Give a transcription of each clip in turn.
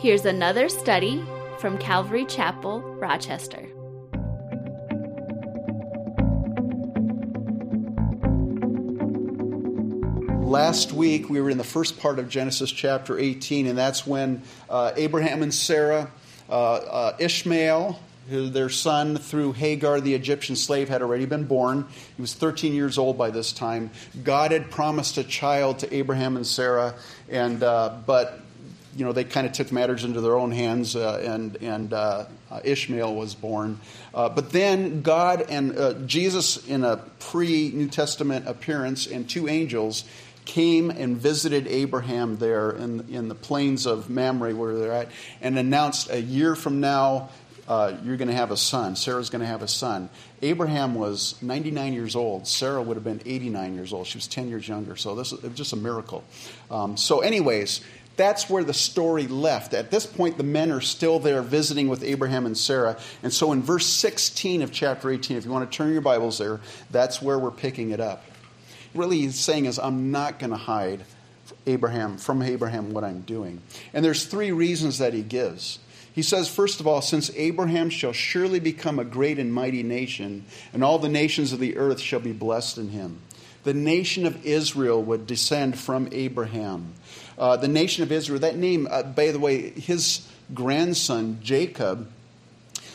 Here's another study from Calvary Chapel, Rochester. Last week, we were in the first part of Genesis chapter 18, and that's when uh, Abraham and Sarah, uh, uh, Ishmael, their son through Hagar, the Egyptian slave, had already been born. He was 13 years old by this time. God had promised a child to Abraham and Sarah, and uh, but you know they kind of took matters into their own hands, uh, and and uh, Ishmael was born. Uh, but then God and uh, Jesus, in a pre New Testament appearance, and two angels came and visited Abraham there in, in the plains of Mamre, where they're at, and announced a year from now, uh, you're going to have a son. Sarah's going to have a son. Abraham was 99 years old. Sarah would have been 89 years old. She was 10 years younger. So this was just a miracle. Um, so, anyways, that's where the story left. At this point, the men are still there visiting with Abraham and Sarah. And so, in verse 16 of chapter 18, if you want to turn your Bibles there, that's where we're picking it up really he's saying is, I'm not going to hide Abraham from Abraham what I'm doing. And there's three reasons that he gives. He says, first of all, since Abraham shall surely become a great and mighty nation, and all the nations of the earth shall be blessed in him. The nation of Israel would descend from Abraham. Uh, the nation of Israel, that name, uh, by the way, his grandson, Jacob,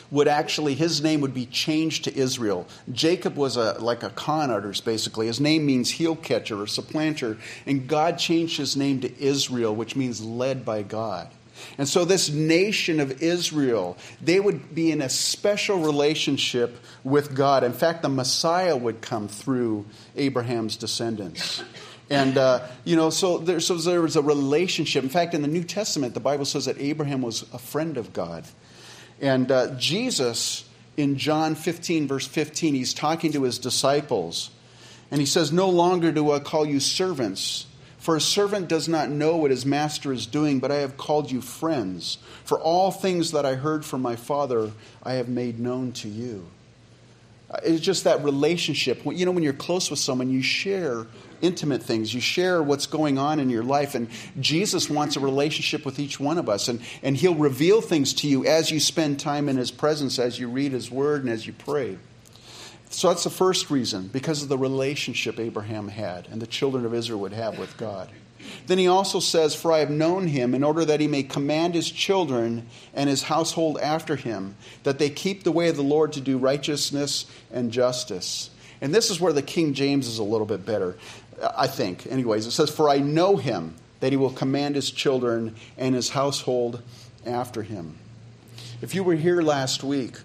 would actually his name would be changed to Israel. Jacob was a like a con artist basically. His name means heel catcher or supplanter, and God changed his name to Israel, which means led by God. And so this nation of Israel, they would be in a special relationship with God. In fact, the Messiah would come through Abraham's descendants. And, uh, you know, so there, so there was a relationship. In fact, in the New Testament, the Bible says that Abraham was a friend of God. And uh, Jesus, in John 15, verse 15, he's talking to his disciples. And he says, No longer do I call you servants, for a servant does not know what his master is doing, but I have called you friends. For all things that I heard from my Father, I have made known to you. Uh, it's just that relationship. You know, when you're close with someone, you share intimate things. You share what's going on in your life. And Jesus wants a relationship with each one of us. And, and He'll reveal things to you as you spend time in His presence, as you read His Word, and as you pray. So that's the first reason, because of the relationship Abraham had and the children of Israel would have with God. Then he also says, For I have known him in order that he may command his children and his household after him, that they keep the way of the Lord to do righteousness and justice. And this is where the King James is a little bit better. Uh, I think. Anyways, it says, For I know him, that he will command his children and his household after him. If you were here last week,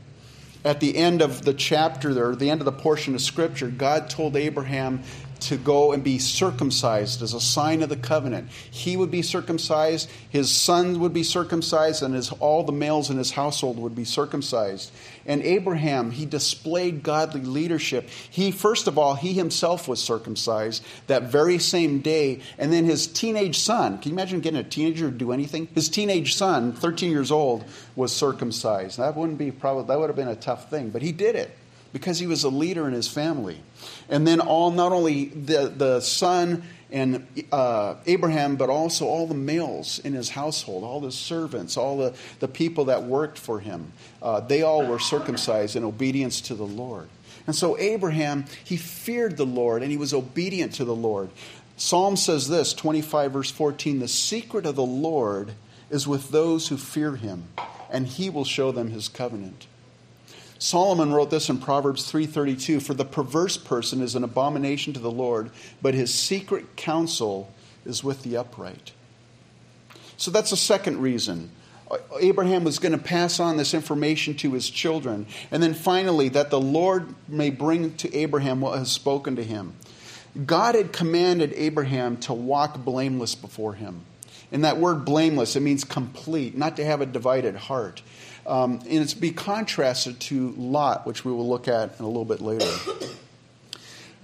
at the end of the chapter there, the end of the portion of Scripture, God told Abraham to go and be circumcised as a sign of the covenant. He would be circumcised, his sons would be circumcised, and his, all the males in his household would be circumcised. And Abraham, he displayed godly leadership. He, first of all, he himself was circumcised that very same day. And then his teenage son, can you imagine getting a teenager to do anything? His teenage son, 13 years old, was circumcised. That wouldn't be probably, that would have been a tough thing, but he did it because he was a leader in his family. And then all, not only the, the son and uh, Abraham, but also all the males in his household, all the servants, all the, the people that worked for him, uh, they all were circumcised in obedience to the Lord. And so Abraham, he feared the Lord and he was obedient to the Lord. Psalm says this, 25 verse 14, the secret of the Lord is with those who fear him, and he will show them his covenant. Solomon wrote this in Proverbs 3:32, "For the perverse person is an abomination to the Lord, but his secret counsel is with the upright." So that's a second reason. Abraham was going to pass on this information to his children. And then finally, that the Lord may bring to Abraham what has spoken to him. God had commanded Abraham to walk blameless before him. And that word blameless, it means complete, not to have a divided heart. Um, and it's be contrasted to Lot, which we will look at a little bit later.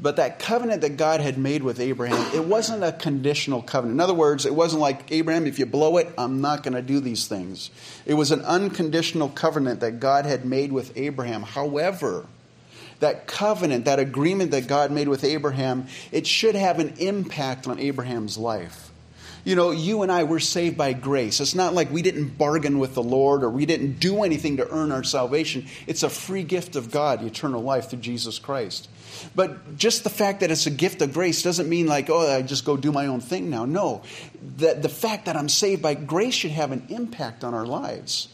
But that covenant that God had made with Abraham, it wasn't a conditional covenant. In other words, it wasn't like, Abraham, if you blow it, I'm not going to do these things. It was an unconditional covenant that God had made with Abraham. However, that covenant, that agreement that God made with Abraham, it should have an impact on Abraham's life. You know, you and I, we're saved by grace. It's not like we didn't bargain with the Lord or we didn't do anything to earn our salvation. It's a free gift of God, eternal life through Jesus Christ. But just the fact that it's a gift of grace doesn't mean like, oh, I just go do my own thing now. No. The, the fact that I'm saved by grace should have an impact on our lives.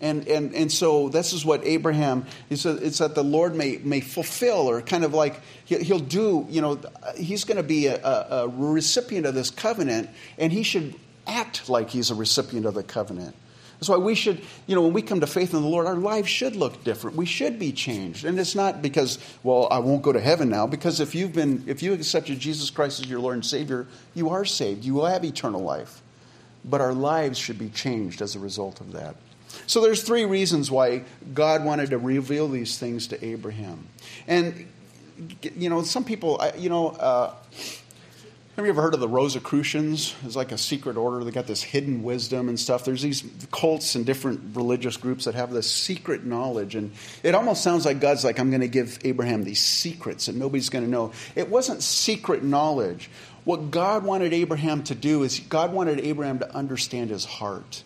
And, and, and so this is what Abraham, he said, it's that the Lord may, may fulfill or kind of like he'll do, you know, he's going to be a, a, a recipient of this covenant and he should act like he's a recipient of the covenant. That's why we should, you know, when we come to faith in the Lord, our lives should look different. We should be changed. And it's not because, well, I won't go to heaven now, because if you've been, if you accepted Jesus Christ as your Lord and Savior, you are saved. You will have eternal life. But our lives should be changed as a result of that. So there's three reasons why God wanted to reveal these things to Abraham. And, you know, some people, you know, uh, have you ever heard of the Rosicrucians? It's like a secret order. They got this hidden wisdom and stuff. There's these cults and different religious groups that have this secret knowledge. And it almost sounds like God's like, I'm going to give Abraham these secrets and nobody's going to know. It wasn't secret knowledge. What God wanted Abraham to do is God wanted Abraham to understand his heart.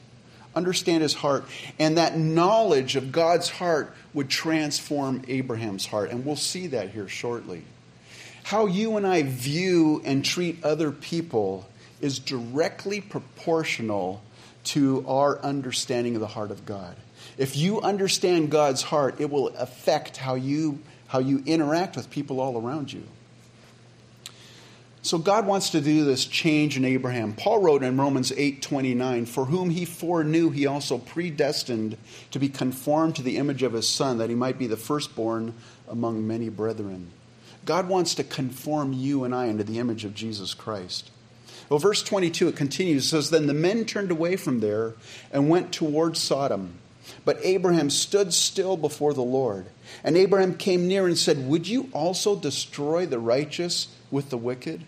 Understand his heart. And that knowledge of God's heart would transform Abraham's heart. And we'll see that here shortly. How you and I view and treat other people is directly proportional to our understanding of the heart of God. If you understand God's heart, it will affect how you, how you interact with people all around you. So God wants to do this change in Abraham. Paul wrote in Romans 8:29, "For whom he foreknew, he also predestined to be conformed to the image of his son, that he might be the firstborn among many brethren." God wants to conform you and I into the image of Jesus Christ. Well, verse 22, it continues. It says, Then the men turned away from there and went towards Sodom. But Abraham stood still before the Lord. And Abraham came near and said, Would you also destroy the righteous with the wicked?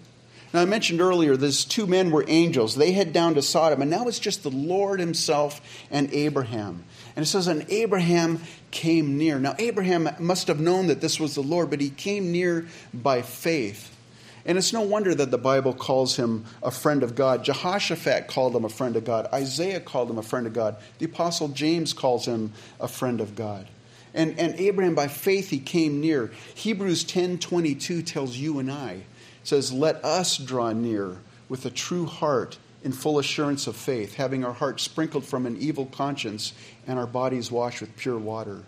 Now, I mentioned earlier, these two men were angels. They head down to Sodom, and now it's just the Lord Himself and Abraham. And it says, And Abraham came near. Now, Abraham must have known that this was the Lord, but he came near by faith. And it's no wonder that the Bible calls him a friend of God. Jehoshaphat called him a friend of God. Isaiah called him a friend of God. The Apostle James calls him a friend of God. And, and Abraham, by faith, he came near. Hebrews 10 22 tells you and I, says, Let us draw near with a true heart in full assurance of faith, having our hearts sprinkled from an evil conscience and our bodies washed with pure water.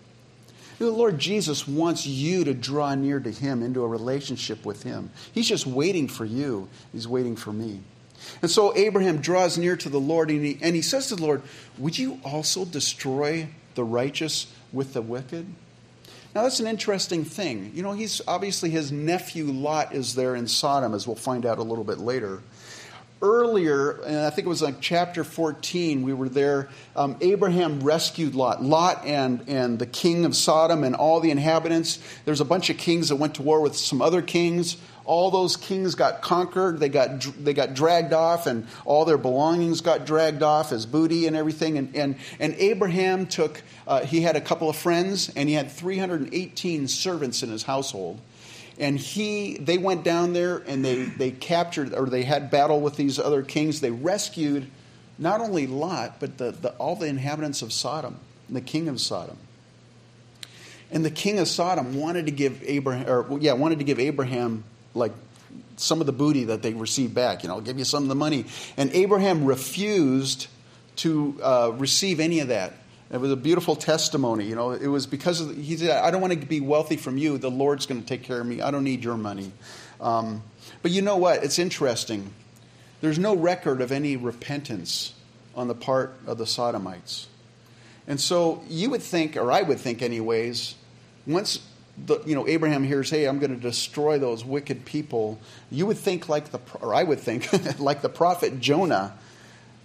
The Lord Jesus wants you to draw near to Him into a relationship with Him. He's just waiting for you, He's waiting for me. And so Abraham draws near to the Lord and he, and he says to the Lord, Would you also destroy the righteous with the wicked? Now, that's an interesting thing. You know, he's obviously his nephew Lot is there in Sodom, as we'll find out a little bit later earlier, and I think it was like chapter 14, we were there. Um, Abraham rescued Lot. Lot and, and the king of Sodom and all the inhabitants. There's a bunch of kings that went to war with some other kings. All those kings got conquered. They got, they got dragged off, and all their belongings got dragged off as booty and everything. And, and, and Abraham took, uh, he had a couple of friends, and he had 318 servants in his household and he they went down there and they they captured or they had battle with these other kings they rescued not only lot but the, the, all the inhabitants of sodom the king of sodom and the king of sodom wanted to give abraham or yeah wanted to give abraham like some of the booty that they received back you know I'll give you some of the money and abraham refused to uh, receive any of that it was a beautiful testimony. You know, it was because of, he said, I don't want to be wealthy from you. The Lord's going to take care of me. I don't need your money. Um, but you know what? It's interesting. There's no record of any repentance on the part of the Sodomites. And so you would think, or I would think, anyways, once the, you know Abraham hears, "Hey, I'm going to destroy those wicked people," you would think like the, or I would think like the prophet Jonah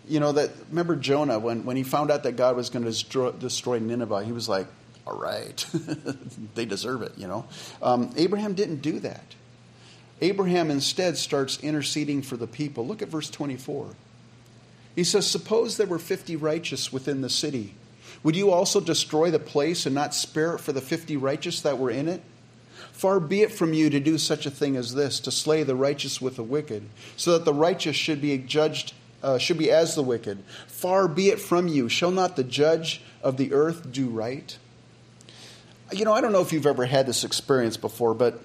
you know that remember Jonah when, when he found out that God was going to destroy, destroy Nineveh, he was like, "All right, they deserve it." You know, um, Abraham didn't do that. Abraham instead starts interceding for the people. Look at verse 24. He says, "Suppose there were fifty righteous within the city, would you also destroy the place and not spare it for the fifty righteous that were in it?" Far be it from you to do such a thing as this, to slay the righteous with the wicked, so that the righteous should be judged uh, should be as the wicked. Far be it from you. Shall not the judge of the earth do right? You know, I don't know if you've ever had this experience before, but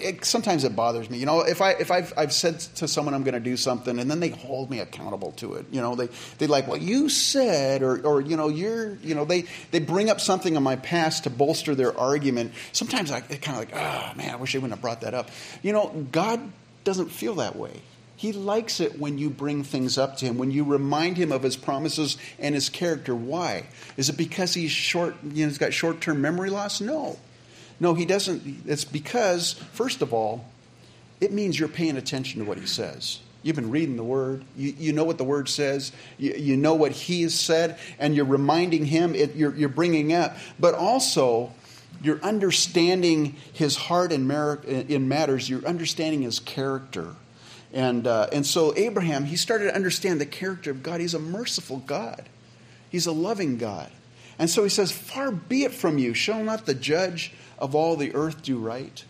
it, sometimes it bothers me. You know, if I if I've, I've said to someone I'm going to do something, and then they hold me accountable to it. You know, they they like, well, you said, or or you know, you're, you know, they they bring up something in my past to bolster their argument. Sometimes I kind of like, oh man, I wish they wouldn't have brought that up. You know, God doesn't feel that way. He likes it when you bring things up to him, when you remind him of his promises and his character. Why? Is it because he's short, you know, he's got short term memory loss? No. No, he doesn't. It's because, first of all, it means you're paying attention to what he says. You've been reading the word. You, you know what the word says. You, you know what he has said, and you're reminding him, it, you're, you're bringing up. But also, you're understanding his heart in, mer- in matters, you're understanding his character. And, uh, and so Abraham, he started to understand the character of God. He's a merciful God, he's a loving God. And so he says, Far be it from you, shall not the judge of all the earth do right?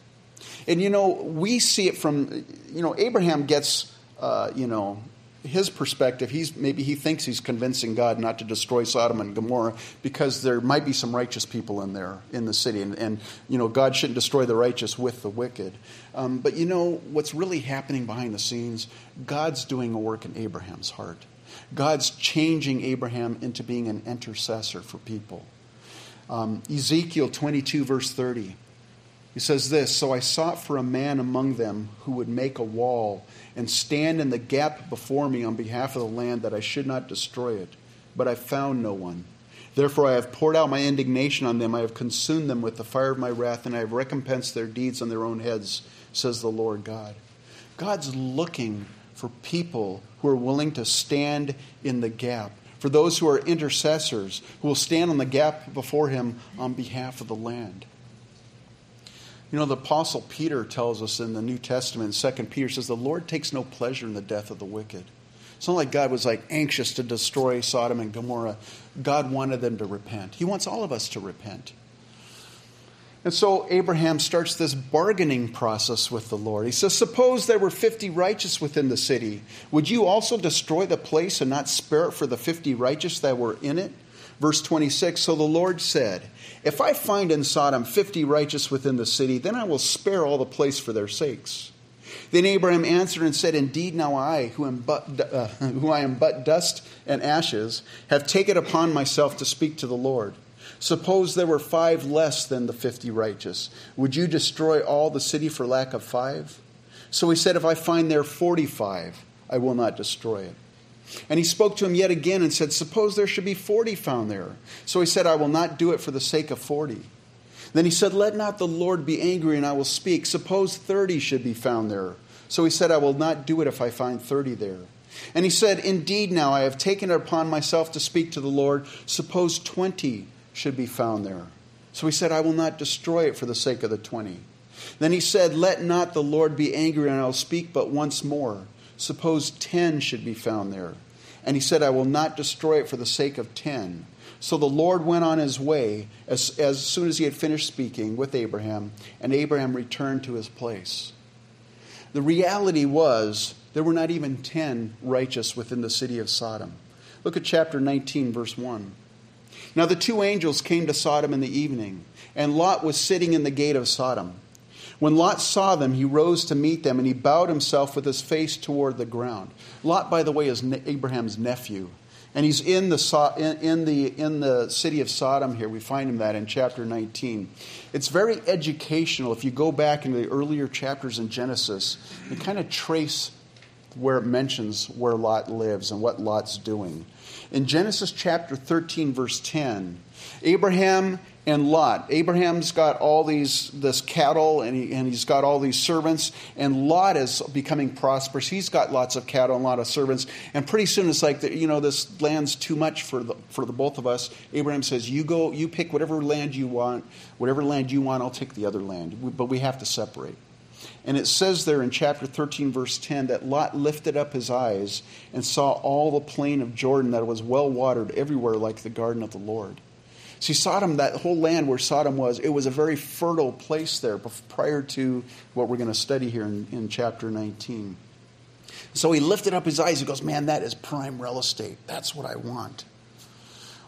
And you know, we see it from, you know, Abraham gets, uh, you know, his perspective, he's maybe he thinks he's convincing God not to destroy Sodom and Gomorrah because there might be some righteous people in there in the city, and, and you know God shouldn't destroy the righteous with the wicked. Um, but you know what's really happening behind the scenes? God's doing a work in Abraham's heart. God's changing Abraham into being an intercessor for people. Um, Ezekiel 22 verse 30. He says this So I sought for a man among them who would make a wall and stand in the gap before me on behalf of the land that I should not destroy it. But I found no one. Therefore, I have poured out my indignation on them. I have consumed them with the fire of my wrath, and I have recompensed their deeds on their own heads, says the Lord God. God's looking for people who are willing to stand in the gap, for those who are intercessors, who will stand on the gap before Him on behalf of the land. You know, the Apostle Peter tells us in the New Testament, 2 Peter says, The Lord takes no pleasure in the death of the wicked. It's not like God was like anxious to destroy Sodom and Gomorrah. God wanted them to repent. He wants all of us to repent. And so Abraham starts this bargaining process with the Lord. He says, Suppose there were 50 righteous within the city. Would you also destroy the place and not spare it for the 50 righteous that were in it? Verse 26 So the Lord said, If I find in Sodom 50 righteous within the city, then I will spare all the place for their sakes. Then Abraham answered and said, Indeed, now I, who am but, uh, who I am but dust and ashes, have taken upon myself to speak to the Lord. Suppose there were five less than the fifty righteous. Would you destroy all the city for lack of five? So he said, If I find there forty five, I will not destroy it. And he spoke to him yet again and said, Suppose there should be forty found there. So he said, I will not do it for the sake of forty. Then he said, Let not the Lord be angry, and I will speak. Suppose thirty should be found there. So he said, I will not do it if I find thirty there. And he said, Indeed, now I have taken it upon myself to speak to the Lord. Suppose twenty should be found there. So he said, I will not destroy it for the sake of the twenty. Then he said, Let not the Lord be angry, and I will speak but once more. Suppose ten should be found there. And he said, I will not destroy it for the sake of ten. So the Lord went on his way as, as soon as he had finished speaking with Abraham, and Abraham returned to his place. The reality was there were not even ten righteous within the city of Sodom. Look at chapter 19, verse 1. Now the two angels came to Sodom in the evening, and Lot was sitting in the gate of Sodom. When Lot saw them, he rose to meet them, and he bowed himself with his face toward the ground. Lot, by the way, is Abraham's nephew. And he's in the, in, the, in the city of Sodom here. We find him that in chapter 19. It's very educational if you go back into the earlier chapters in Genesis and kind of trace where it mentions where Lot lives and what Lot's doing. In Genesis chapter 13, verse 10, Abraham and Lot. Abraham's got all these this cattle and, he, and he's got all these servants, and Lot is becoming prosperous. He's got lots of cattle and a lot of servants, and pretty soon it's like the, you know this land's too much for the for the both of us. Abraham says, "You go, you pick whatever land you want, whatever land you want. I'll take the other land, but we have to separate." And it says there in chapter 13, verse 10, that Lot lifted up his eyes and saw all the plain of Jordan that was well watered everywhere like the garden of the Lord. See, Sodom, that whole land where Sodom was, it was a very fertile place there prior to what we're going to study here in, in chapter 19. So he lifted up his eyes. He goes, Man, that is prime real estate. That's what I want.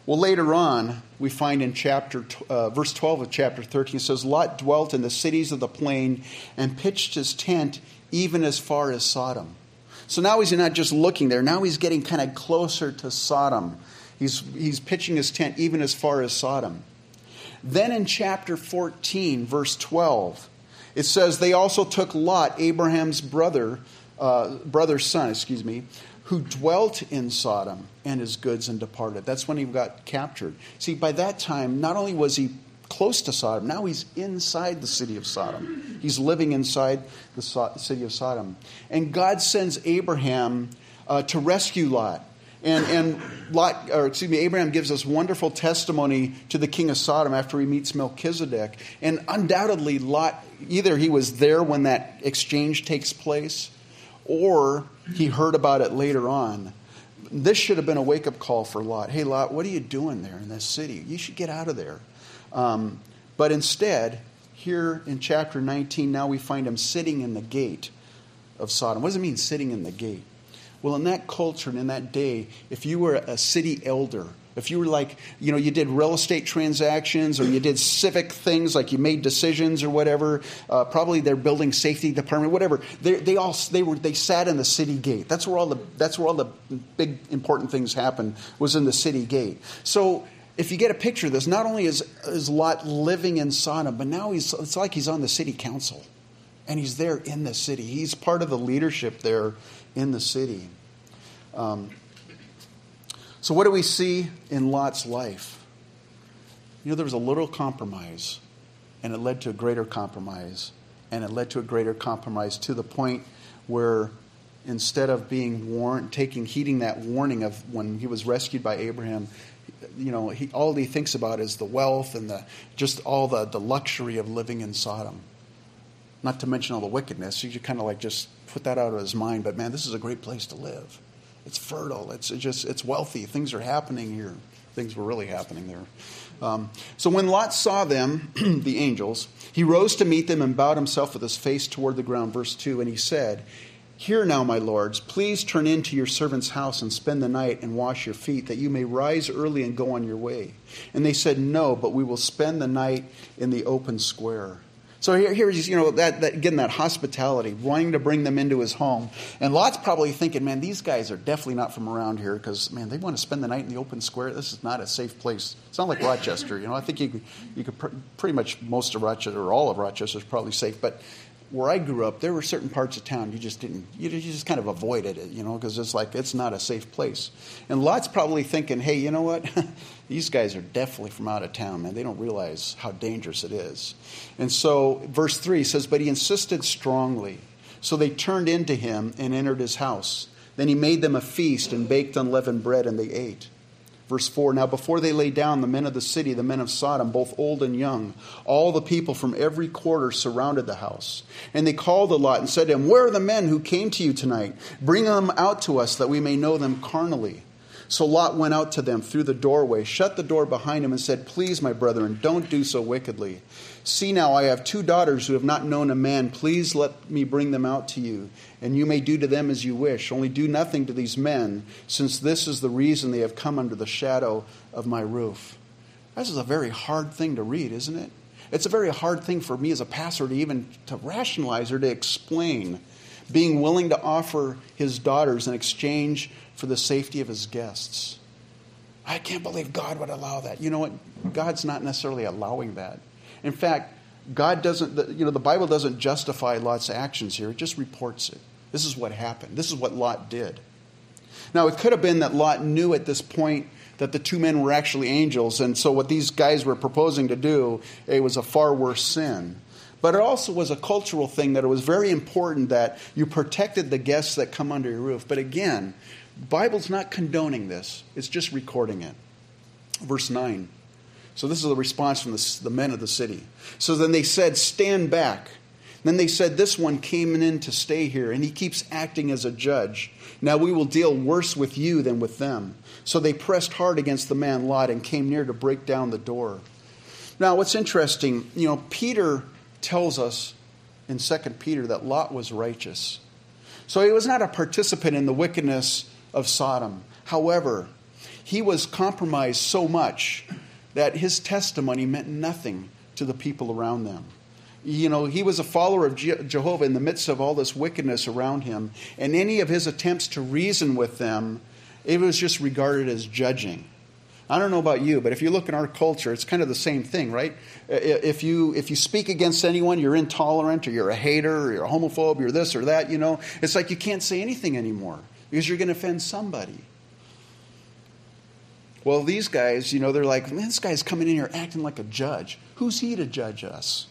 Well, later on, we find in chapter uh, verse 12 of chapter 13, it says, Lot dwelt in the cities of the plain and pitched his tent even as far as Sodom. So now he's not just looking there, now he's getting kind of closer to Sodom. He's, he's pitching his tent even as far as Sodom. Then in chapter 14, verse 12, it says, They also took Lot, Abraham's brother, uh, brother's son, excuse me, who dwelt in Sodom and his goods and departed. That's when he got captured. See, by that time, not only was he close to Sodom, now he's inside the city of Sodom. He's living inside the so- city of Sodom. And God sends Abraham uh, to rescue Lot. And, and Lot, or excuse me, Abraham gives us wonderful testimony to the king of Sodom after he meets Melchizedek. And undoubtedly, Lot, either he was there when that exchange takes place, or he heard about it later on. This should have been a wake up call for Lot. Hey, Lot, what are you doing there in this city? You should get out of there. Um, but instead, here in chapter 19, now we find him sitting in the gate of Sodom. What does it mean, sitting in the gate? Well, in that culture and in that day, if you were a city elder, if you were like, you know, you did real estate transactions or you did civic things like you made decisions or whatever, uh, probably their building safety department, whatever. They, they all they were they sat in the city gate. That's where all the that's where all the big important things happened was in the city gate. So if you get a picture of this, not only is is Lot living in Sodom, but now he's it's like he's on the city council, and he's there in the city. He's part of the leadership there in the city. Um, so, what do we see in Lot's life? You know, there was a little compromise, and it led to a greater compromise, and it led to a greater compromise to the point where instead of being warned, taking, heeding that warning of when he was rescued by Abraham, you know, he, all he thinks about is the wealth and the, just all the, the luxury of living in Sodom. Not to mention all the wickedness. Just kind of like just put that out of his mind, but man, this is a great place to live. It's fertile. It's just it's wealthy. Things are happening here. Things were really happening there. Um, so when Lot saw them, the angels, he rose to meet them and bowed himself with his face toward the ground. Verse two, and he said. Hear now, my lords, please turn into your servant's house and spend the night and wash your feet, that you may rise early and go on your way. And they said, No, but we will spend the night in the open square. So here, here's, you know, that, that, again, that hospitality, wanting to bring them into his home. And Lot's probably thinking, man, these guys are definitely not from around here because, man, they want to spend the night in the open square. This is not a safe place. It's not like Rochester, you know. I think you could, you could pr- pretty much most of Rochester, or all of Rochester is probably safe. But where I grew up, there were certain parts of town you just didn't, you just kind of avoided it, you know, because it's like it's not a safe place. And Lot's probably thinking, hey, you know what? These guys are definitely from out of town, man. They don't realize how dangerous it is. And so, verse 3 says, But he insisted strongly. So they turned into him and entered his house. Then he made them a feast and baked unleavened bread, and they ate. Verse 4 Now before they lay down, the men of the city, the men of Sodom, both old and young, all the people from every quarter surrounded the house. And they called to Lot and said to him, Where are the men who came to you tonight? Bring them out to us that we may know them carnally. So Lot went out to them through the doorway, shut the door behind him, and said, Please, my brethren, don't do so wickedly. See now, I have two daughters who have not known a man. Please let me bring them out to you, and you may do to them as you wish. Only do nothing to these men, since this is the reason they have come under the shadow of my roof. This is a very hard thing to read, isn't it? It's a very hard thing for me as a pastor to even to rationalize or to explain being willing to offer his daughters in exchange for the safety of his guests. I can't believe God would allow that. You know what? God's not necessarily allowing that. In fact, God doesn't, you know, the Bible doesn't justify Lot's actions here, it just reports it. This is what happened. This is what Lot did. Now, it could have been that Lot knew at this point that the two men were actually angels, and so what these guys were proposing to do, it was a far worse sin. But it also was a cultural thing that it was very important that you protected the guests that come under your roof. But again, Bible's not condoning this, it's just recording it. Verse 9. So this is the response from the, the men of the city. So then they said, Stand back. Then they said, This one came in to stay here, and he keeps acting as a judge. Now we will deal worse with you than with them. So they pressed hard against the man Lot and came near to break down the door. Now, what's interesting, you know, Peter tells us in 2 Peter that Lot was righteous. So he was not a participant in the wickedness of Sodom. However, he was compromised so much that his testimony meant nothing to the people around them. You know, he was a follower of Jehovah in the midst of all this wickedness around him, and any of his attempts to reason with them, it was just regarded as judging. I don't know about you, but if you look in our culture, it's kind of the same thing, right? If you if you speak against anyone, you're intolerant, or you're a hater, or you're a homophobe, you're this or that. You know, it's like you can't say anything anymore because you're going to offend somebody. Well, these guys, you know, they're like, man, this guy's coming in here acting like a judge. Who's he to judge us?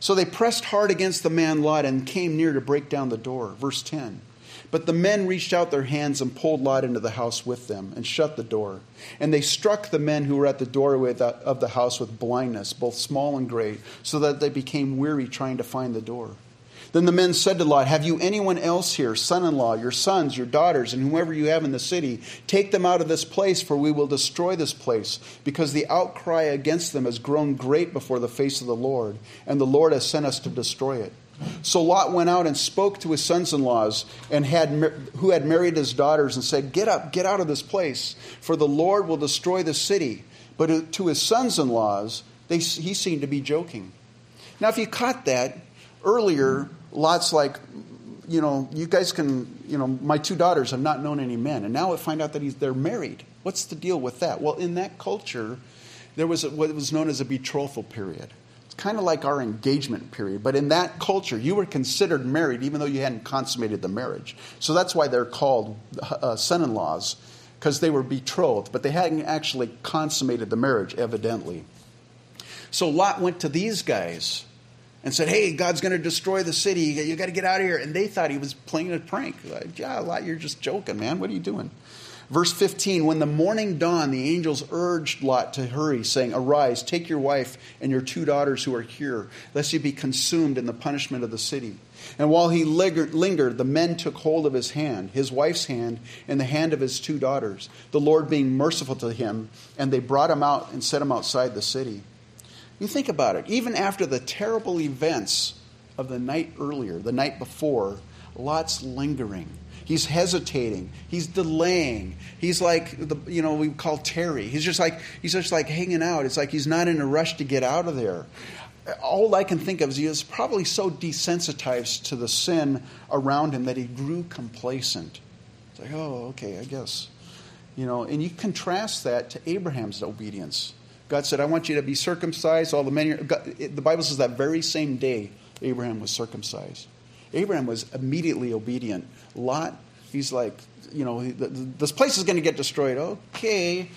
So they pressed hard against the man Lot and came near to break down the door. Verse 10. But the men reached out their hands and pulled Lot into the house with them and shut the door. And they struck the men who were at the doorway of the house with blindness, both small and great, so that they became weary trying to find the door. Then the men said to Lot, Have you anyone else here, son in law, your sons, your daughters, and whomever you have in the city? Take them out of this place, for we will destroy this place, because the outcry against them has grown great before the face of the Lord, and the Lord has sent us to destroy it. So Lot went out and spoke to his sons in laws and had, who had married his daughters and said, Get up, get out of this place, for the Lord will destroy the city. But to his sons in laws, he seemed to be joking. Now, if you caught that earlier, Lot's like, you know, you guys can, you know, my two daughters have not known any men, and now I find out that he's, they're married. What's the deal with that? Well, in that culture, there was what was known as a betrothal period. It's kind of like our engagement period, but in that culture, you were considered married even though you hadn't consummated the marriage. So that's why they're called uh, son in laws, because they were betrothed, but they hadn't actually consummated the marriage, evidently. So Lot went to these guys and said, Hey, God's going to destroy the city. You got to get out of here. And they thought he was playing a prank. Like, yeah, Lot, you're just joking, man. What are you doing? Verse 15 When the morning dawned, the angels urged Lot to hurry, saying, Arise, take your wife and your two daughters who are here, lest you be consumed in the punishment of the city. And while he lingered, the men took hold of his hand, his wife's hand, and the hand of his two daughters, the Lord being merciful to him, and they brought him out and set him outside the city. You think about it. Even after the terrible events of the night earlier, the night before, Lot's lingering. He's hesitating. He's delaying. He's like the you know we call Terry. He's just like he's just like hanging out. It's like he's not in a rush to get out of there. All I can think of is he was probably so desensitized to the sin around him that he grew complacent. It's like, oh, okay, I guess. You know, and you contrast that to Abraham's obedience. God said, I want you to be circumcised. All the men, God, the Bible says that very same day, Abraham was circumcised. Abraham was immediately obedient. Lot, he's like, you know, this place is going to get destroyed. Okay,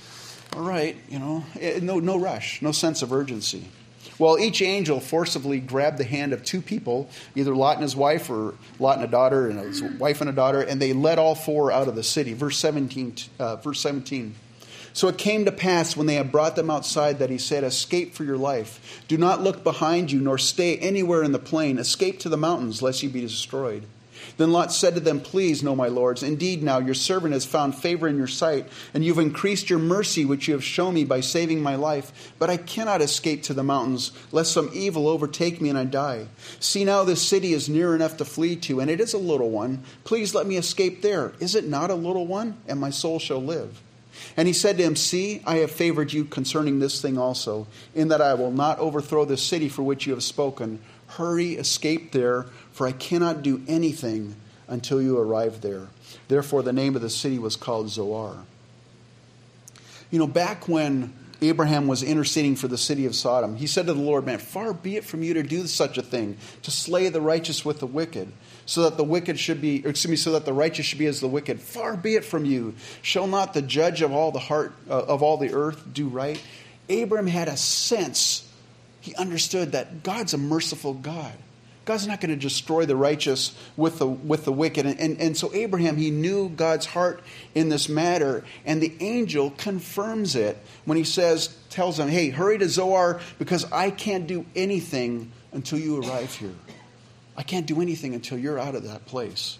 all right, you know, eh, no, no rush, no sense of urgency. Well, each angel forcibly grabbed the hand of two people, either Lot and his wife or Lot and a daughter and his wife and a daughter, and they led all four out of the city. Verse 17. Uh, verse 17. So it came to pass when they had brought them outside that he said, Escape for your life. Do not look behind you, nor stay anywhere in the plain. Escape to the mountains, lest you be destroyed. Then Lot said to them, Please, no, my lords, indeed now your servant has found favor in your sight, and you've increased your mercy which you have shown me by saving my life. But I cannot escape to the mountains, lest some evil overtake me and I die. See now, this city is near enough to flee to, and it is a little one. Please let me escape there. Is it not a little one? And my soul shall live. And he said to him, See, I have favored you concerning this thing also, in that I will not overthrow the city for which you have spoken. Hurry, escape there, for I cannot do anything until you arrive there. Therefore, the name of the city was called Zoar. You know, back when Abraham was interceding for the city of Sodom, he said to the Lord, Man, far be it from you to do such a thing, to slay the righteous with the wicked so that the wicked should be, excuse me, so that the righteous should be as the wicked. Far be it from you. Shall not the judge of all the heart uh, of all the earth do right? Abram had a sense. He understood that God's a merciful God. God's not going to destroy the righteous with the, with the wicked. And, and, and, so Abraham, he knew God's heart in this matter. And the angel confirms it when he says, tells him, hey, hurry to Zoar because I can't do anything until you arrive here. I can't do anything until you're out of that place.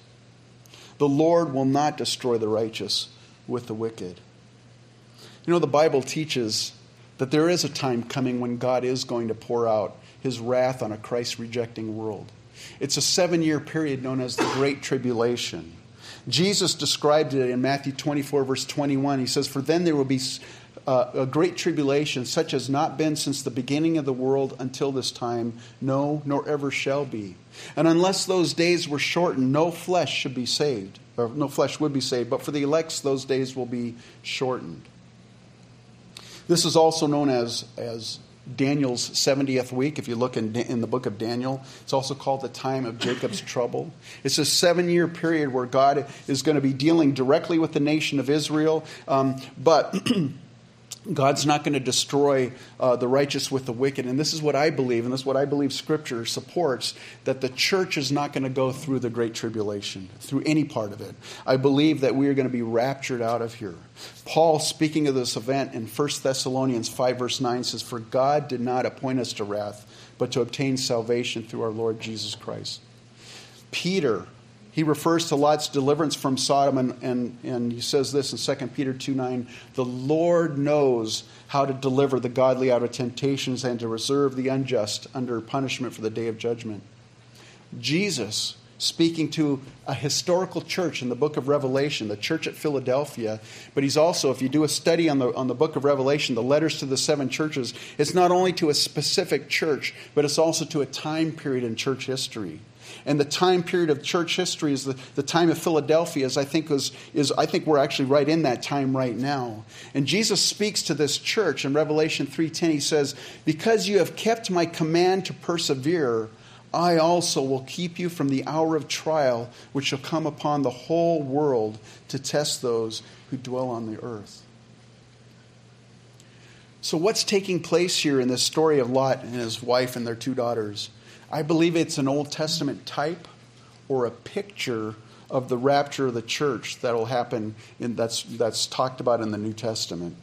The Lord will not destroy the righteous with the wicked. You know, the Bible teaches that there is a time coming when God is going to pour out his wrath on a Christ rejecting world. It's a seven year period known as the Great Tribulation. Jesus described it in Matthew 24, verse 21. He says, For then there will be uh, a great tribulation, such as not been since the beginning of the world until this time, no, nor ever shall be. And unless those days were shortened, no flesh should be saved, or no flesh would be saved. But for the elects, those days will be shortened. This is also known as, as Daniel's 70th week. If you look in, in the book of Daniel, it's also called the time of Jacob's trouble. It's a seven year period where God is going to be dealing directly with the nation of Israel. Um, but God's not going to destroy uh, the righteous with the wicked. And this is what I believe, and this is what I believe Scripture supports that the church is not going to go through the Great Tribulation, through any part of it. I believe that we are going to be raptured out of here. Paul, speaking of this event in 1 Thessalonians 5, verse 9, says, For God did not appoint us to wrath, but to obtain salvation through our Lord Jesus Christ. Peter, he refers to Lot's deliverance from Sodom, and, and, and he says this in 2 Peter 2 9 The Lord knows how to deliver the godly out of temptations and to reserve the unjust under punishment for the day of judgment. Jesus, speaking to a historical church in the book of Revelation, the church at Philadelphia. But he's also, if you do a study on the, on the book of Revelation, the letters to the seven churches, it's not only to a specific church, but it's also to a time period in church history. And the time period of church history is the, the time of Philadelphia, is I think was is I think we're actually right in that time right now. And Jesus speaks to this church in Revelation 3:10. He says, Because you have kept my command to persevere, I also will keep you from the hour of trial which shall come upon the whole world to test those who dwell on the earth. So, what's taking place here in this story of Lot and his wife and their two daughters? I believe it's an Old Testament type or a picture of the rapture of the church that will happen in, that's, that's talked about in the New Testament.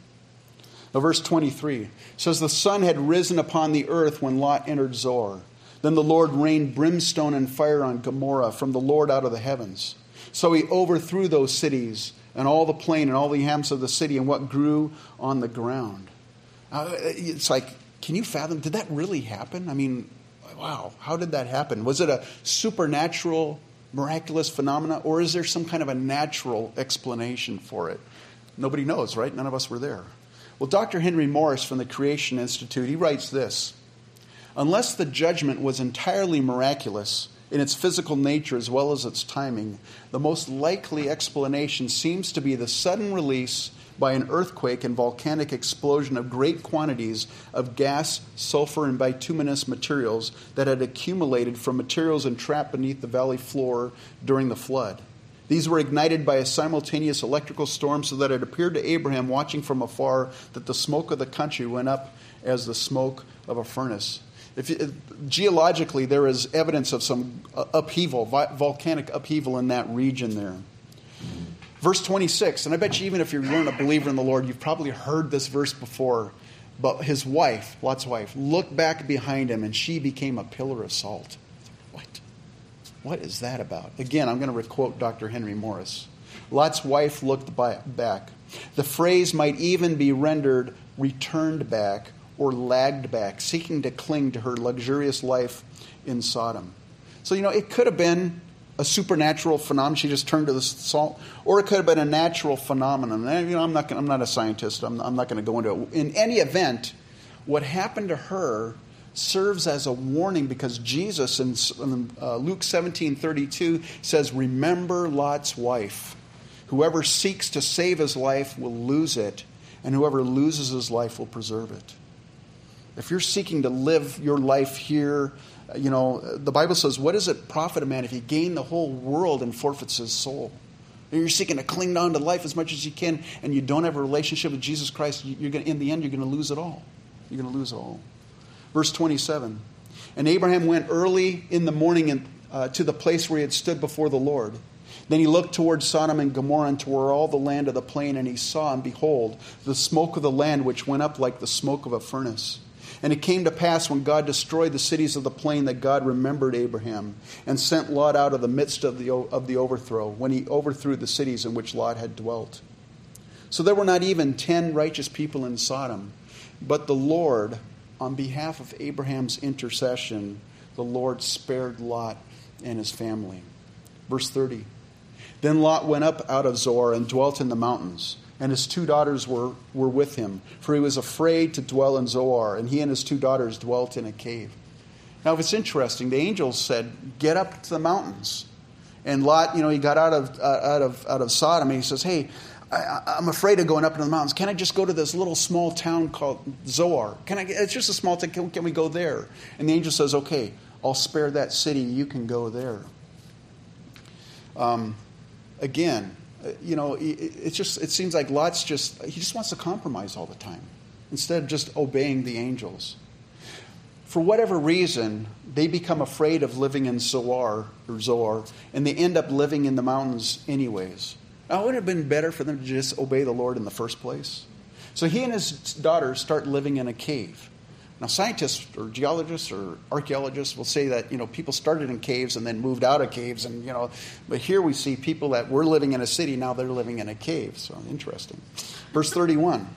Now, verse 23 says, The sun had risen upon the earth when Lot entered Zoar. Then the Lord rained brimstone and fire on Gomorrah from the Lord out of the heavens. So he overthrew those cities and all the plain and all the hams of the city and what grew on the ground. Uh, it's like, can you fathom? Did that really happen? I mean, wow, how did that happen? Was it a supernatural, miraculous phenomena, or is there some kind of a natural explanation for it? Nobody knows, right? None of us were there. Well, Dr. Henry Morris from the Creation Institute, he writes this Unless the judgment was entirely miraculous in its physical nature as well as its timing, the most likely explanation seems to be the sudden release by an earthquake and volcanic explosion of great quantities of gas, sulfur, and bituminous materials that had accumulated from materials entrapped beneath the valley floor during the flood. These were ignited by a simultaneous electrical storm so that it appeared to Abraham, watching from afar, that the smoke of the country went up as the smoke of a furnace. If, geologically, there is evidence of some uh, upheaval, volcanic upheaval in that region there. Verse 26, and I bet you even if you weren't a believer in the Lord, you've probably heard this verse before. But his wife, Lot's wife, looked back behind him and she became a pillar of salt. What? What is that about? Again, I'm going to quote Dr. Henry Morris. Lot's wife looked back. The phrase might even be rendered returned back or lagged back, seeking to cling to her luxurious life in Sodom. So, you know, it could have been a supernatural phenomenon. She just turned to the salt, or it could have been a natural phenomenon. And, you know, I'm not. Gonna, I'm not a scientist. I'm, I'm not going to go into it. In any event, what happened to her serves as a warning because Jesus in, in uh, Luke 17:32 says, "Remember Lot's wife. Whoever seeks to save his life will lose it, and whoever loses his life will preserve it." If you're seeking to live your life here you know, the Bible says, What does it profit a man if he gain the whole world and forfeits his soul? You're seeking to cling on to life as much as you can, and you don't have a relationship with Jesus Christ, you're going to, in the end, you're going to lose it all. You're going to lose it all. Verse 27 And Abraham went early in the morning in, uh, to the place where he had stood before the Lord. Then he looked toward Sodom and Gomorrah and toward all the land of the plain, and he saw, and behold, the smoke of the land which went up like the smoke of a furnace. And it came to pass when God destroyed the cities of the plain that God remembered Abraham and sent Lot out of the midst of the, of the overthrow when he overthrew the cities in which Lot had dwelt. So there were not even ten righteous people in Sodom, but the Lord, on behalf of Abraham's intercession, the Lord spared Lot and his family. Verse 30. Then Lot went up out of Zoar and dwelt in the mountains, and his two daughters were, were with him, for he was afraid to dwell in Zoar, and he and his two daughters dwelt in a cave. Now, if it's interesting, the angels said, Get up to the mountains. And Lot, you know, he got out of, uh, out of, out of Sodom, and he says, Hey, I, am afraid of going up into the mountains. Can I just go to this little small town called Zoar? Can I? It's just a small town. Can, can we go there? And the angel says, "Okay, I'll spare that city. You can go there." Um, again, Uh, you know, it, just it seems like Lot's just he just wants to compromise all the time instead of just obeying the angels. For whatever reason, they become afraid of living in Zoar or Zoar, and they end up living in the mountains anyways. Now, would it have been better for them to just obey the Lord in the first place? So he and his daughters start living in a cave. Now, scientists or geologists or archaeologists will say that you know people started in caves and then moved out of caves, and you know, but here we see people that were living in a city now they're living in a cave. So interesting. Verse thirty-one.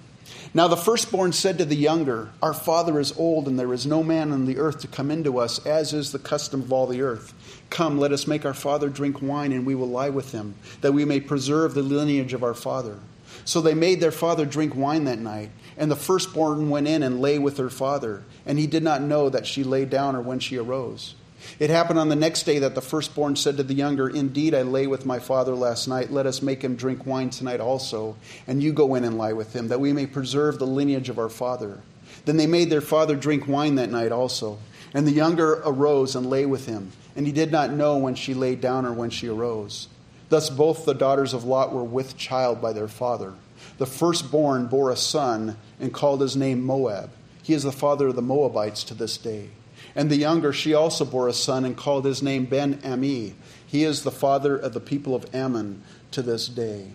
Now the firstborn said to the younger, Our father is old, and there is no man on the earth to come into us, as is the custom of all the earth. Come, let us make our father drink wine, and we will lie with him, that we may preserve the lineage of our father. So they made their father drink wine that night, and the firstborn went in and lay with her father, and he did not know that she lay down or when she arose. It happened on the next day that the firstborn said to the younger, Indeed, I lay with my father last night. Let us make him drink wine tonight also, and you go in and lie with him, that we may preserve the lineage of our father. Then they made their father drink wine that night also. And the younger arose and lay with him, and he did not know when she lay down or when she arose. Thus both the daughters of Lot were with child by their father. The firstborn bore a son and called his name Moab. He is the father of the Moabites to this day. And the younger, she also bore a son and called his name Ben Ami. He is the father of the people of Ammon to this day.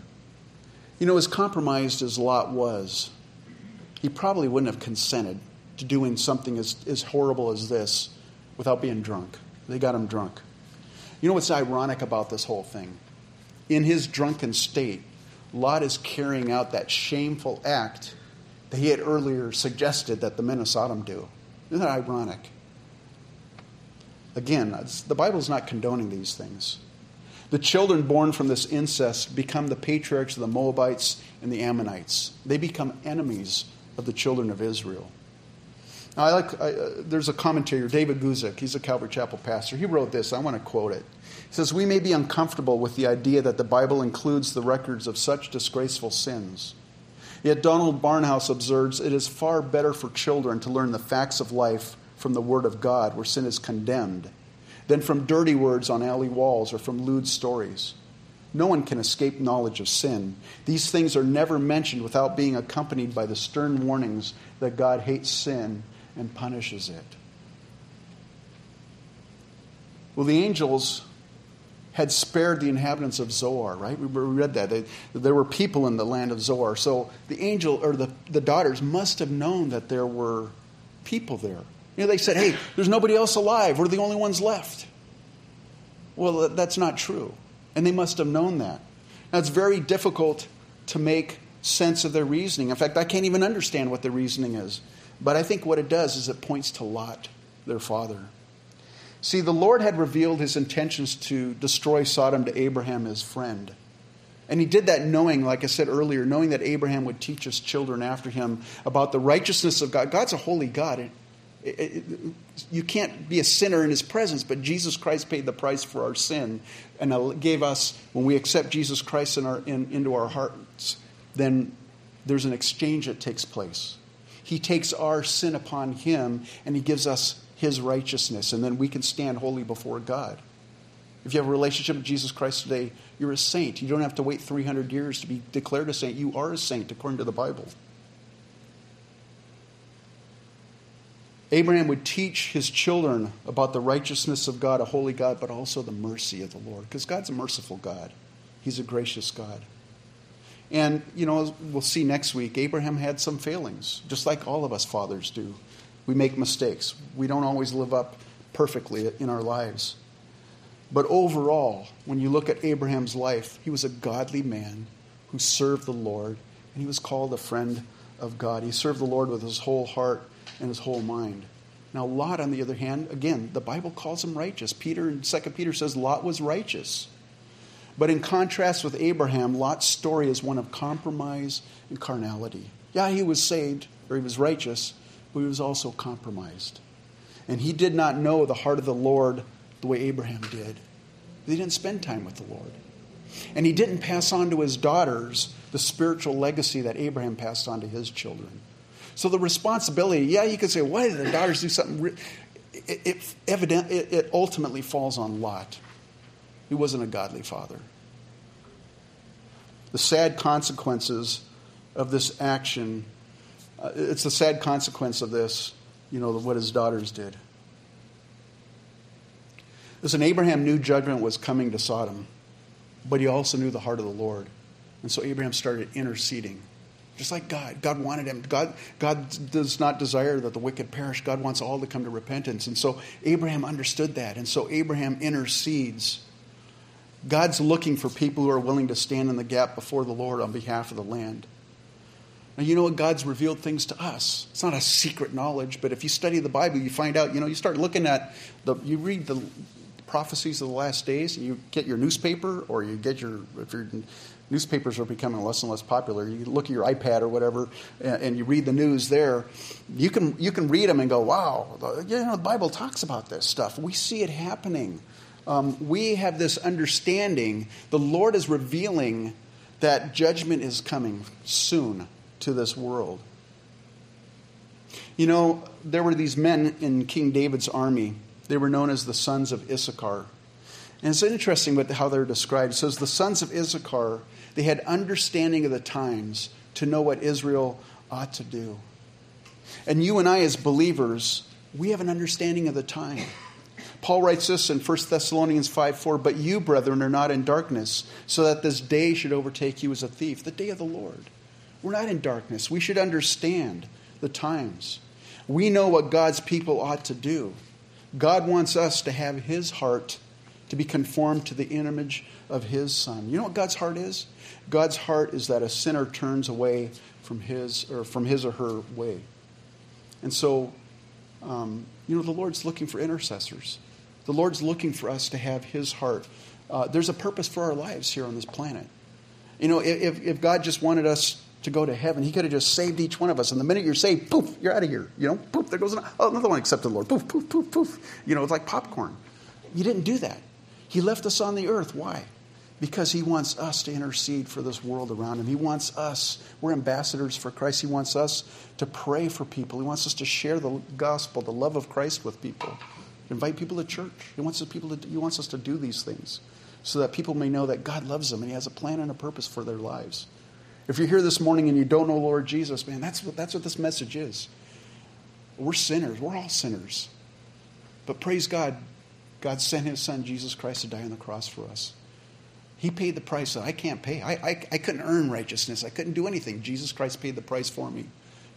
You know, as compromised as Lot was, he probably wouldn't have consented to doing something as, as horrible as this without being drunk. They got him drunk. You know what's ironic about this whole thing? In his drunken state, Lot is carrying out that shameful act that he had earlier suggested that the men of Sodom do. Isn't that ironic? Again, the Bible is not condoning these things. The children born from this incest become the patriarchs of the Moabites and the Ammonites. They become enemies of the children of Israel. Now, I like, I, uh, there's a commentator, David Guzik, he's a Calvary Chapel pastor. He wrote this, I want to quote it. He says, We may be uncomfortable with the idea that the Bible includes the records of such disgraceful sins. Yet Donald Barnhouse observes it is far better for children to learn the facts of life from the Word of God, where sin is condemned, than from dirty words on alley walls or from lewd stories. No one can escape knowledge of sin. These things are never mentioned without being accompanied by the stern warnings that God hates sin and punishes it. Well, the angels had spared the inhabitants of Zoar, right? We read that. They, there were people in the land of Zoar. So the angel or the, the daughters must have known that there were people there. You know, they said, hey, there's nobody else alive. We're the only ones left. Well, that's not true. And they must have known that. Now, it's very difficult to make sense of their reasoning. In fact, I can't even understand what their reasoning is. But I think what it does is it points to Lot, their father. See, the Lord had revealed his intentions to destroy Sodom to Abraham, his friend. And he did that knowing, like I said earlier, knowing that Abraham would teach his children after him about the righteousness of God. God's a holy God. It, it, you can't be a sinner in his presence, but Jesus Christ paid the price for our sin and gave us, when we accept Jesus Christ in our, in, into our hearts, then there's an exchange that takes place. He takes our sin upon him and he gives us his righteousness, and then we can stand holy before God. If you have a relationship with Jesus Christ today, you're a saint. You don't have to wait 300 years to be declared a saint. You are a saint according to the Bible. Abraham would teach his children about the righteousness of God, a holy God, but also the mercy of the Lord, because God's a merciful God. He's a gracious God. And, you know, we'll see next week, Abraham had some failings, just like all of us fathers do. We make mistakes. We don't always live up perfectly in our lives. But overall, when you look at Abraham's life, he was a godly man who served the Lord, and he was called a friend of God. He served the Lord with his whole heart and his whole mind. Now, Lot, on the other hand, again, the Bible calls him righteous. Peter in 2 Peter says Lot was righteous. But in contrast with Abraham, Lot's story is one of compromise and carnality. Yeah, he was saved, or he was righteous, but he was also compromised. And he did not know the heart of the Lord the way Abraham did. He didn't spend time with the Lord. And he didn't pass on to his daughters the spiritual legacy that Abraham passed on to his children. So the responsibility, yeah, you could say, why did the daughters do something? It, it, evident, it, it ultimately falls on Lot. He wasn't a godly father. The sad consequences of this action, uh, it's the sad consequence of this, you know, what his daughters did. Listen, Abraham knew judgment was coming to Sodom, but he also knew the heart of the Lord. And so Abraham started interceding. Just like God. God wanted him. God, God does not desire that the wicked perish. God wants all to come to repentance. And so Abraham understood that. And so Abraham intercedes. God's looking for people who are willing to stand in the gap before the Lord on behalf of the land. Now, you know what? God's revealed things to us. It's not a secret knowledge, but if you study the Bible, you find out, you know, you start looking at the, you read the prophecies of the last days, and you get your newspaper or you get your, if your newspapers are becoming less and less popular, you look at your iPad or whatever and, and you read the news there, you can, you can read them and go, wow, you know, the Bible talks about this stuff. We see it happening. Um, we have this understanding. The Lord is revealing that judgment is coming soon to this world. You know, there were these men in King David's army they were known as the sons of Issachar. And it's interesting what, how they're described. It says the sons of Issachar, they had understanding of the times to know what Israel ought to do. And you and I, as believers, we have an understanding of the time. Paul writes this in 1 Thessalonians 5 4, but you, brethren, are not in darkness, so that this day should overtake you as a thief, the day of the Lord. We're not in darkness. We should understand the times. We know what God's people ought to do. God wants us to have His heart to be conformed to the image of His Son. You know what God's heart is? God's heart is that a sinner turns away from his or from his or her way. And so, um, you know, the Lord's looking for intercessors. The Lord's looking for us to have His heart. Uh, there's a purpose for our lives here on this planet. You know, if, if God just wanted us to go to heaven. He could have just saved each one of us. And the minute you're saved, poof, you're out of here. You know, poof, there goes another, another one accepted the Lord. Poof, poof, poof, poof. You know, it's like popcorn. He didn't do that. He left us on the earth. Why? Because he wants us to intercede for this world around him. He wants us, we're ambassadors for Christ. He wants us to pray for people. He wants us to share the gospel, the love of Christ with people. Invite people to church. He wants, us people to, he wants us to do these things so that people may know that God loves them and he has a plan and a purpose for their lives. If you're here this morning and you don't know Lord Jesus, man, that's what, that's what this message is. We're sinners. We're all sinners. But praise God, God sent his son, Jesus Christ, to die on the cross for us. He paid the price that I can't pay. I, I, I couldn't earn righteousness. I couldn't do anything. Jesus Christ paid the price for me.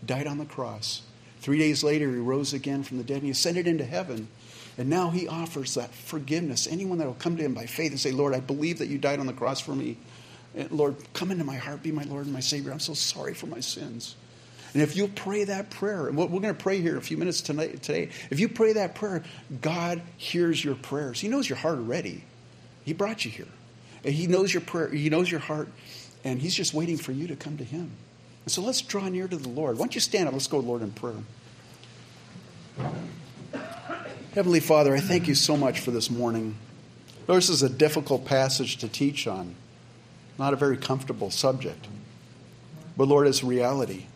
Died on the cross. Three days later, he rose again from the dead and he ascended into heaven. And now he offers that forgiveness. Anyone that will come to him by faith and say, Lord, I believe that you died on the cross for me. Lord, come into my heart, be my Lord and my Savior. I'm so sorry for my sins. And if you'll pray that prayer, and we're going to pray here in a few minutes tonight, today, if you pray that prayer, God hears your prayers. He knows your heart already. He brought you here. And he knows your prayer, He knows your heart, and He's just waiting for you to come to Him. And so let's draw near to the Lord. Why don't you stand up? Let's go, Lord, in prayer. Heavenly Father, I thank you so much for this morning. Lord, this is a difficult passage to teach on. Not a very comfortable subject. But Lord, it's reality.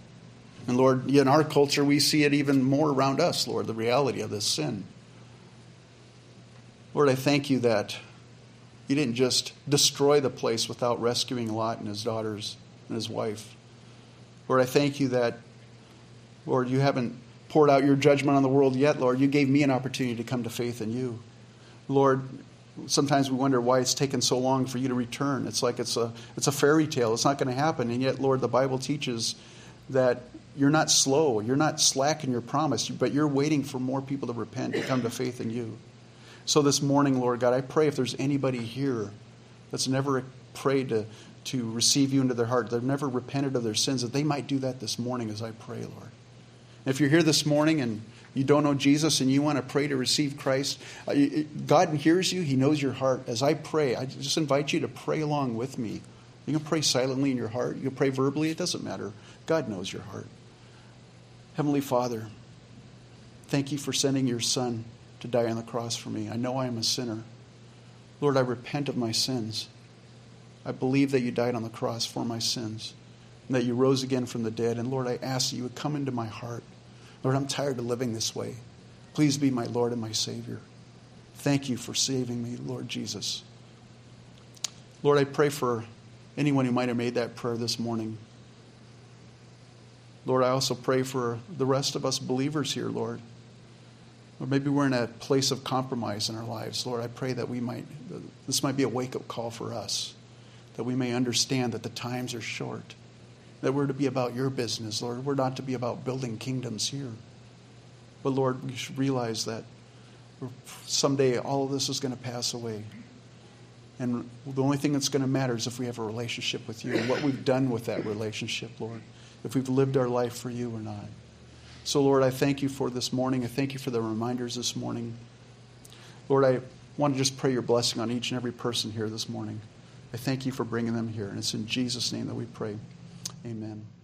And Lord, in our culture, we see it even more around us, Lord, the reality of this sin. Lord, I thank you that you didn't just destroy the place without rescuing Lot and his daughters and his wife. Lord, I thank you that, Lord, you haven't poured out your judgment on the world yet, Lord. You gave me an opportunity to come to faith in you. Lord, sometimes we wonder why it's taken so long for you to return. It's like it's a, it's a fairy tale. It's not going to happen. And yet, Lord, the Bible teaches that you're not slow. You're not slack in your promise, but you're waiting for more people to repent and come to faith in you. So this morning, Lord God, I pray if there's anybody here that's never prayed to, to receive you into their heart, they've never repented of their sins, that they might do that this morning as I pray, Lord. If you're here this morning and You don't know Jesus and you want to pray to receive Christ. Uh, God hears you, He knows your heart. As I pray, I just invite you to pray along with me. You can pray silently in your heart, you can pray verbally, it doesn't matter. God knows your heart. Heavenly Father, thank you for sending your Son to die on the cross for me. I know I am a sinner. Lord, I repent of my sins. I believe that you died on the cross for my sins and that you rose again from the dead. And Lord, I ask that you would come into my heart. Lord, I'm tired of living this way. Please be my Lord and my Savior. Thank you for saving me, Lord Jesus. Lord, I pray for anyone who might have made that prayer this morning. Lord, I also pray for the rest of us believers here, Lord. Or maybe we're in a place of compromise in our lives. Lord, I pray that we might, this might be a wake up call for us, that we may understand that the times are short, that we're to be about your business, Lord. We're not to be about building kingdoms here. But Lord, we should realize that someday all of this is going to pass away. And the only thing that's going to matter is if we have a relationship with you and what we've done with that relationship, Lord. If we've lived our life for you or not. So, Lord, I thank you for this morning. I thank you for the reminders this morning. Lord, I want to just pray your blessing on each and every person here this morning. I thank you for bringing them here. And it's in Jesus' name that we pray. Amen.